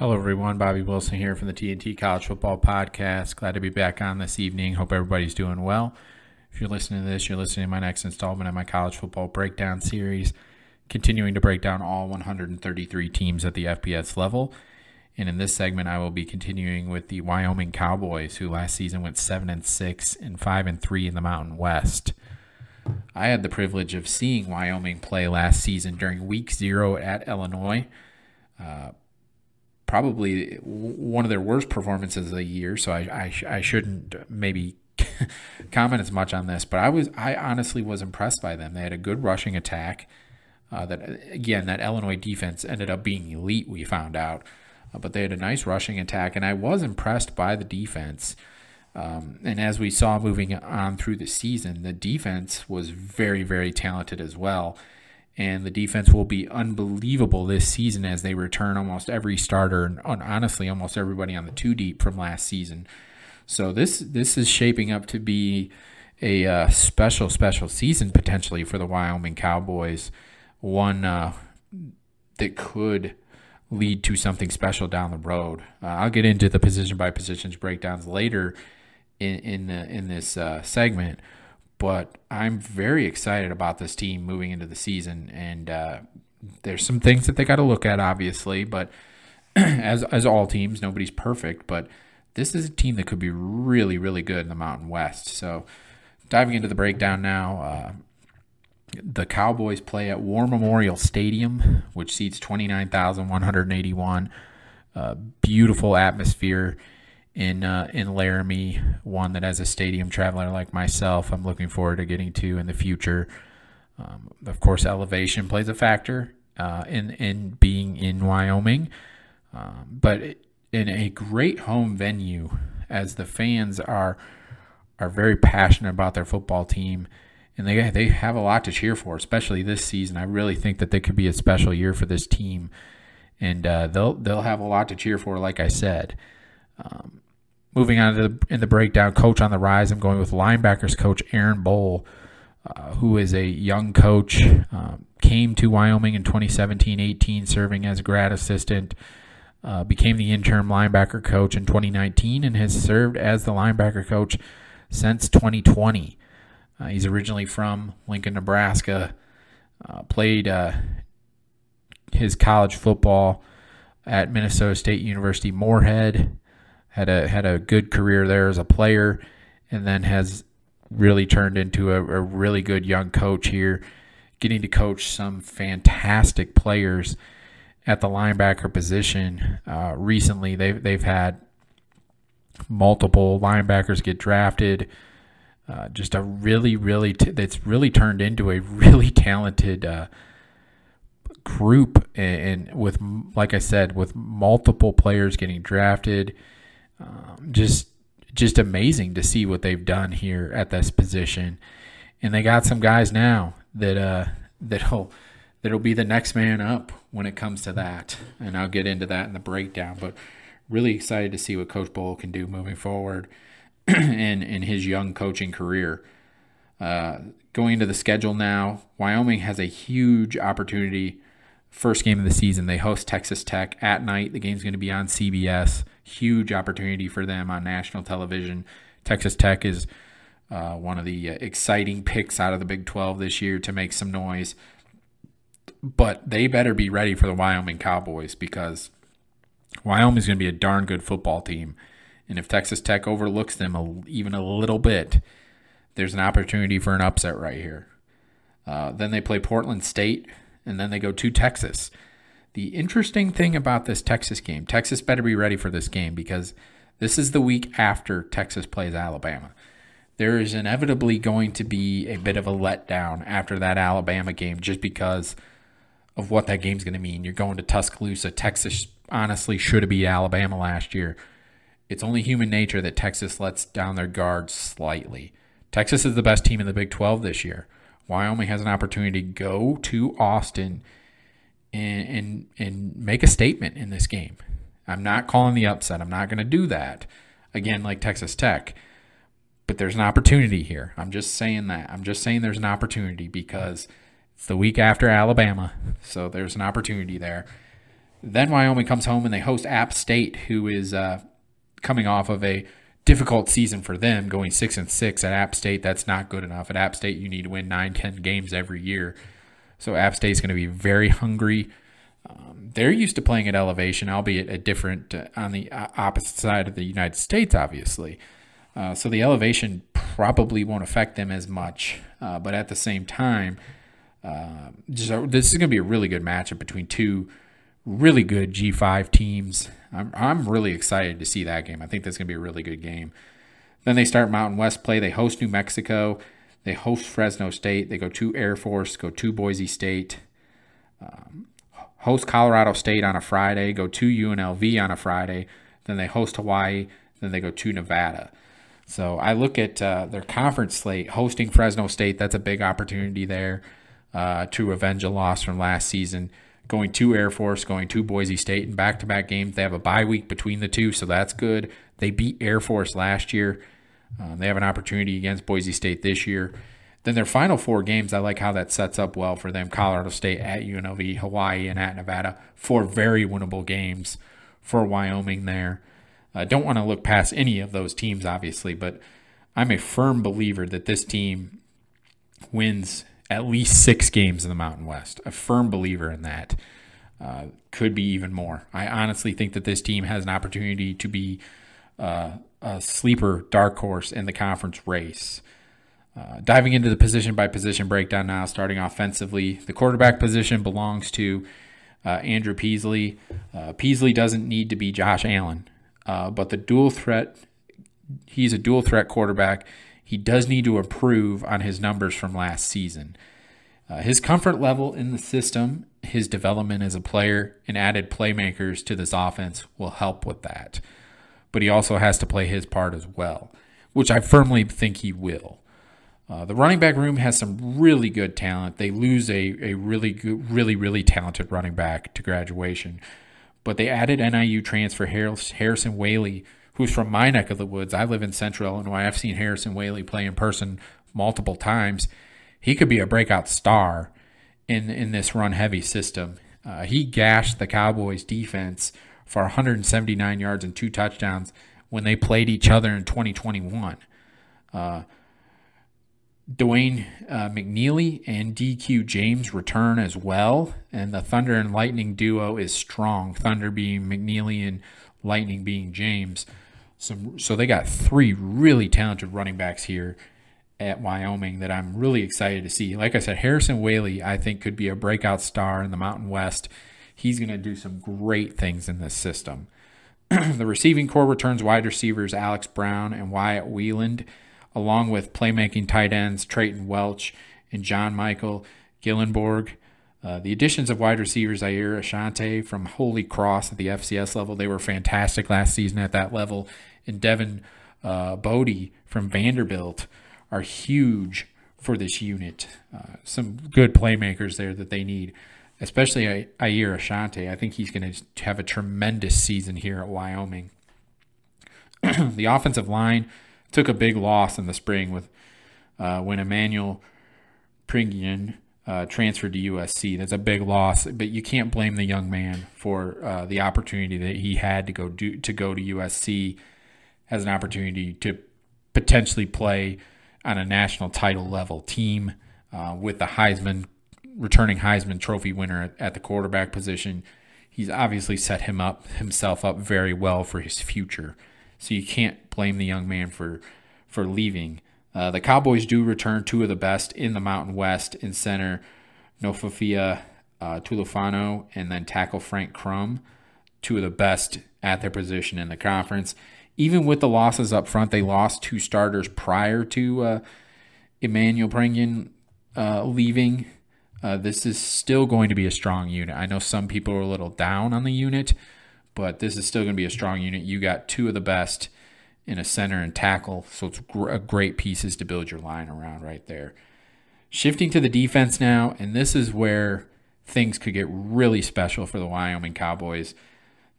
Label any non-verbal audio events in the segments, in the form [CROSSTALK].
Hello, everyone. Bobby Wilson here from the TNT College Football Podcast. Glad to be back on this evening. Hope everybody's doing well. If you're listening to this, you're listening to my next installment of my college football breakdown series, continuing to break down all 133 teams at the FBS level. And in this segment, I will be continuing with the Wyoming Cowboys, who last season went seven and six and five and three in the Mountain West. I had the privilege of seeing Wyoming play last season during Week Zero at Illinois. Uh, probably one of their worst performances of the year, so I, I, I shouldn't maybe [LAUGHS] comment as much on this. But I was I honestly was impressed by them. They had a good rushing attack. Uh, that again, that Illinois defense ended up being elite. We found out, uh, but they had a nice rushing attack, and I was impressed by the defense. Um, and as we saw moving on through the season, the defense was very, very talented as well. And the defense will be unbelievable this season as they return almost every starter and honestly almost everybody on the two deep from last season. So this this is shaping up to be a uh, special special season potentially for the Wyoming Cowboys. One uh, that could lead to something special down the road. Uh, I'll get into the position by positions breakdowns later in in in this uh, segment, but I'm very excited about this team moving into the season. And uh, there's some things that they got to look at, obviously, but [CLEARS THROAT] as as all teams, nobody's perfect, but this is a team that could be really really good in the Mountain West. So diving into the breakdown now. Uh, the Cowboys play at War Memorial Stadium, which seats 29,181. Uh, beautiful atmosphere in uh, in Laramie, one that as a stadium traveler like myself, I'm looking forward to getting to in the future. Um, of course, elevation plays a factor uh, in in being in Wyoming, um, but in a great home venue, as the fans are are very passionate about their football team, and they they have a lot to cheer for, especially this season. I really think that they could be a special year for this team, and uh, they'll they'll have a lot to cheer for. Like I said. Um, moving on to the, in the breakdown, coach on the rise, I'm going with linebackers coach Aaron Bohl, uh, who is a young coach, um, came to Wyoming in 2017-18, serving as grad assistant, uh, became the interim linebacker coach in 2019, and has served as the linebacker coach since 2020. Uh, he's originally from Lincoln, Nebraska. Uh, played uh, his college football at Minnesota State University Moorhead had a had a good career there as a player, and then has really turned into a, a really good young coach here, getting to coach some fantastic players at the linebacker position. Uh, recently, they've they've had multiple linebackers get drafted. Uh, just a really, really, t- that's really turned into a really [LAUGHS] talented uh, group, and, and, with, like I said, with multiple players getting drafted, um, just just amazing to see what they've done here at this position, and they got some guys now that uh, that'll that'll be the next man up when it comes to that, and I'll get into that in the breakdown. But really excited to see what Coach Bohl can do moving forward [CLEARS THROAT] in in his young coaching career. Uh, going into the schedule now, Wyoming has a huge opportunity first game of the season. They host Texas Tech at night. The game's going to be on CBS. Huge opportunity for them on national television. Texas Tech is uh, one of the uh, exciting picks out of the Big 12 this year to make some noise. But they better be ready for the Wyoming Cowboys because Wyoming's going to be a darn good football team. And if Texas Tech overlooks them a, even a little bit, there's an opportunity for an upset right here. Uh, then they play Portland State and then they go to Texas. The interesting thing about this Texas game, Texas better be ready for this game because this is the week after Texas plays Alabama. There is inevitably going to be a bit of a letdown after that Alabama game just because of what that game's going to mean. You're going to Tuscaloosa. Texas honestly should have beat Alabama last year. It's only human nature that Texas lets down their guard slightly. Texas is the best team in the Big 12 this year. Wyoming has an opportunity to go to Austin and, and, and make a statement in this game. I'm not calling the upset. I'm not going to do that again, like Texas Tech. But there's an opportunity here. I'm just saying that. I'm just saying there's an opportunity because it's the week after Alabama. So there's an opportunity there. Then Wyoming comes home and they host App State, who is uh, coming off of a difficult season for them, going six and six at App State. That's not good enough. At App State, you need to win nine, ten games every year. So App State's going to be very hungry. Um, they're used to playing at elevation, albeit a different uh, on the uh, opposite side of the United States, obviously. Uh, so the elevation probably won't affect them as much. Uh, but at the same time, uh, this is going to be a really good matchup between two really good G5 teams. I'm, I'm really excited to see that game. I think that's going to be a really good game. Then they start Mountain West play. They host New Mexico. They host Fresno State. They go to Air Force, go to Boise State, um, host Colorado State on a Friday, go to UNLV on a Friday. Then they host Hawaii. Then they go to Nevada. So I look at uh, their conference slate, hosting Fresno State. That's a big opportunity there uh, to avenge a loss from last season going to Air Force, going to Boise State in back to back games. They have a bye week between the two, so that's good. They beat Air Force last year. Um, they have an opportunity against Boise State this year. Then their final four games, I like how that sets up well for them Colorado State at UNLV, Hawaii, and at Nevada. Four very winnable games for Wyoming there. I don't want to look past any of those teams, obviously, but I'm a firm believer that this team wins at least six games in the Mountain West. A firm believer in that. Uh, could be even more. I honestly think that this team has an opportunity to be uh, a sleeper dark horse in the conference race. Uh, diving into the position by position breakdown now, starting offensively, the quarterback position belongs to uh, Andrew Peasley. Uh, Peasley doesn't need to be Josh Allen, uh, but the dual threat, he's a dual threat quarterback he does need to improve on his numbers from last season. Uh, his comfort level in the system, his development as a player, and added playmakers to this offense will help with that. But he also has to play his part as well, which I firmly think he will. Uh, the running back room has some really good talent. They lose a, a really good, really, really talented running back to graduation. But they added NIU transfer Harrison Waylee, who's from my neck of the woods. I live in central Illinois. I've seen Harrison Waylee play in person multiple times. He could be a breakout star in in this run heavy system. Uh, he gashed the Cowboys defense for 179 yards and two touchdowns when they played each other in 2021. Uh, Dawaiian uh, McNeely and DQ James return as well, and the Thunder and Lightning duo is strong. Thunder being McNeely and Lightning being James some so they got three really talented running backs here at Wyoming that I'm really excited to see. Like I said, Harrison Waylee I think could be a breakout star in the Mountain West. He's going to do some great things in this system. [CLEARS THROAT] the receiving core returns wide receivers Alex Brown and Wyatt Wieland, along with playmaking tight ends Treyton Welch and John Michael Gyllenborg. Uh, the additions of wide receivers Ayir Asante from Holy Cross at the FCS level, they were fantastic last season at that level and Devin uh, Boddie from Vanderbilt are huge for this unit. Uh, some good playmakers there that they need, especially Ayir Asante. I think he's going to have a tremendous season here at Wyoming. [CLEARS THROAT] the offensive line took a big loss in the spring with uh, when Emmanuel Pregnon uh, transferred to USC. That's a big loss, but you can't blame the young man for uh, the opportunity that he had to go do to go to USC has an opportunity to potentially play on a national title level team uh, with the Heisman returning Heisman Trophy winner at, at the quarterback position. He's obviously set him up himself up very well for his future. So you can't blame the young man for for leaving. Uh, the Cowboys do return two of the best in the Mountain West in center Nofoafia uh, Tulafono and then tackle Frank Crum, two of the best at their position in the conference even with the losses up front, they lost two starters prior to uh, Emmanuel Pregnon uh, leaving. Uh, this is still going to be a strong unit. I know some people are a little down on the unit, but this is still going to be a strong unit. You got two of the best in a center and tackle, so it's gr- great pieces to build your line around right there. Shifting to the defense now, and this is where things could get really special for the Wyoming Cowboys.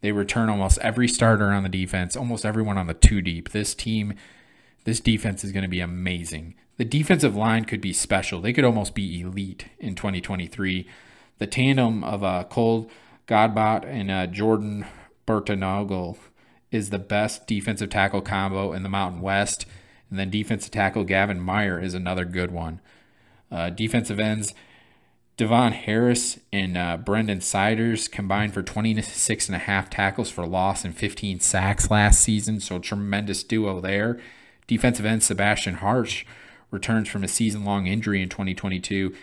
They return almost every starter on the defense, almost everyone on the two deep. This team, this defense is going to be amazing. The defensive line could be special. They could almost be elite in 2023. The tandem of uh, Cole Godbout and uh, Jordan Bertagnole is the best defensive tackle combo in the Mountain West. And then defensive tackle Gavin Meyer is another good one. Uh, defensive ends DeVonne Harris and uh, Brendan Siders combined for 26 and a half tackles for loss and 15 sacks last season. So tremendous duo there. Defensive end Sebastian Harsh returns from a season long injury in 2022,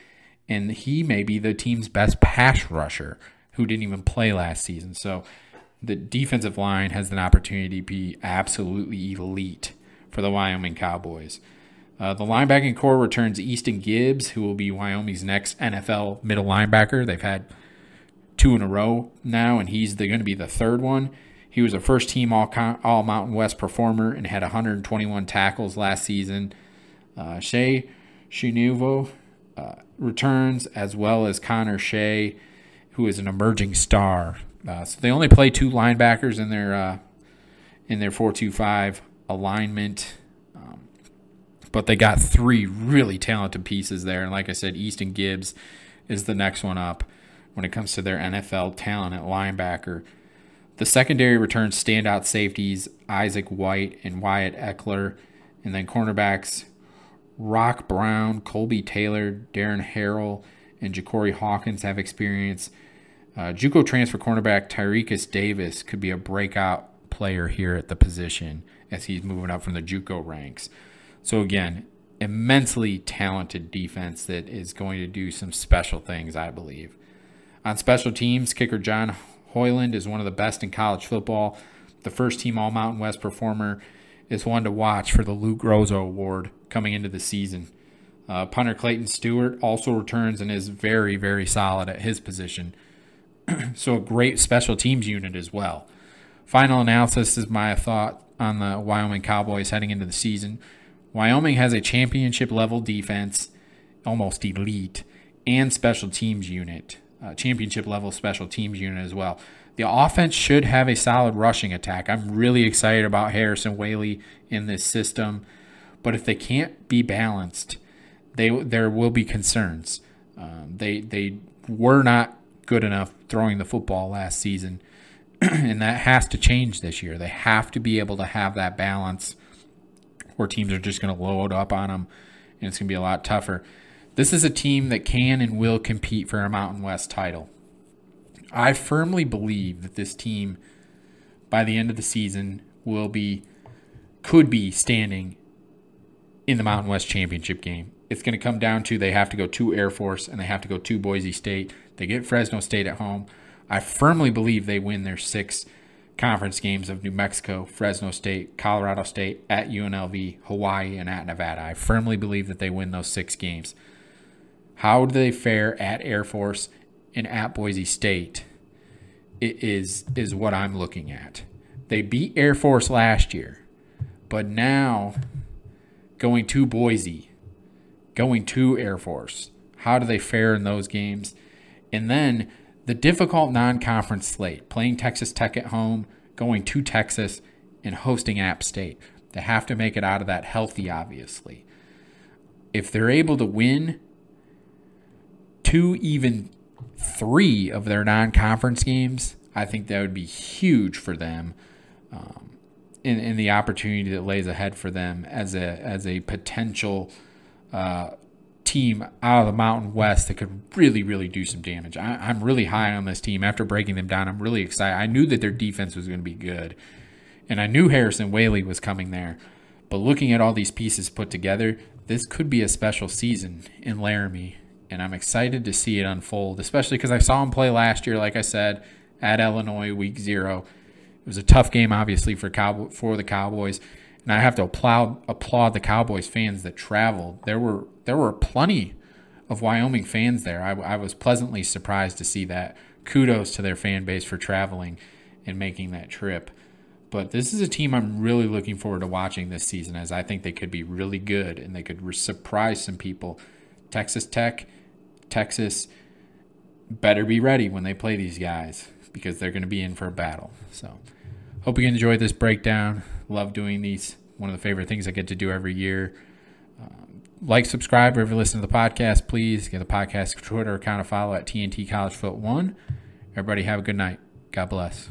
and he may be the team's best pass rusher who didn't even play last season. So the defensive line has an opportunity to be absolutely elite for the Wyoming Cowboys. Uh, the linebacking core returns Easton Gibbs, who will be Wyoming's next NFL middle linebacker. They've had two in a row now, and he's going to be the third one. He was a first team all, all Mountain West performer and had 121 tackles last season. Uh, Shae Suiaunoa uh, returns, as well as Connor Shay, who is an emerging star. Uh, so they only play two linebackers in their uh, in their 4-2-5 alignment but they got three really talented pieces there. And like I said, Easton Gibbs is the next one up when it comes to their NFL talent at linebacker. The secondary returns standout safeties Isaac White and Wyatt Ekeler, and then cornerbacks Rock Brown, Kolbey Taylor, Deron Harrell, and Jakorey Hawkins have experience. Uh, JUCO transfer cornerback Tyrecus Davis could be a breakout player here at the position as he's moving up from the JUCO ranks. So again, immensely talented defense that is going to do some special things, I believe. On special teams, kicker John Hoyland is one of the best in college football. The first team All Mountain West performer is one to watch for the Lou Groza Award coming into the season. Uh, punter Clayton Stewart also returns and is very, very solid at his position. [CLEARS THROAT] so a great special teams unit as well. Final analysis is my thought on the Wyoming Cowboys heading into the season. Wyoming has a championship level defense, almost elite, and special teams unit, uh, championship level special teams unit as well. The offense should have a solid rushing attack. I'm really excited about Harrison Waylee in this system, but if they can't be balanced, they there will be concerns. Um, they they were not good enough throwing the football last season, [CLEARS THROAT] and that has to change this year. They have to be able to have that balance where teams are just going to load up on them and it's going to be a lot tougher. This is a team that can and will compete for a Mountain West title. I firmly believe that this team, by the end of the season, will be, could be standing in the Mountain West championship game. It's going to come down to they have to go to Air Force and they have to go to Boise State. They get Fresno State at home. I firmly believe they win their six conference games of New Mexico, Fresno State, Colorado State, at UNLV, Hawaii, and at Nevada. I firmly believe that they win those six games. How do they fare at Air Force and at Boise State? It is is what I'm looking at. They beat Air Force last year, but now going to Boise, going to Air Force, how do they fare in those games? And then the difficult non conference slate, playing Texas Tech at home, going to Texas, and hosting App State. They have to make it out of that healthy, obviously. If they're able to win two, even three of their non conference games, I think that would be huge for them. Um, in, in the opportunity that lays ahead for them as a as a potential uh, team out of the Mountain West that could really, really do some damage. I, am really high on this team. After breaking them down, I'm really excited. I knew that their defense was going to be good, and I knew Harrison Waylee was coming there. But looking at all these pieces put together, this could be a special season in Laramie, and I'm excited to see it unfold, especially because I saw him play last year, like I said, at Illinois, week zero. It was a tough game, obviously, for Cowboy, for the Cowboys and I have to applaud applaud the Cowboys fans that traveled. There were there were plenty of Wyoming fans there. I, I was pleasantly surprised to see that. Kudos to their fan base for traveling and making that trip. But this is a team I'm really looking forward to watching this season, as I think they could be really good and they could surprise some people. Texas Tech, Texas, better be ready when they play these guys because they're going to be in for a battle. So, hope you enjoyed this breakdown. Love doing these. One of the favorite things I get to do every year. Um, like, subscribe, If you listen to the podcast, please. Get the podcast Twitter account to follow at TNT College Foot One. Everybody have a good night. God bless.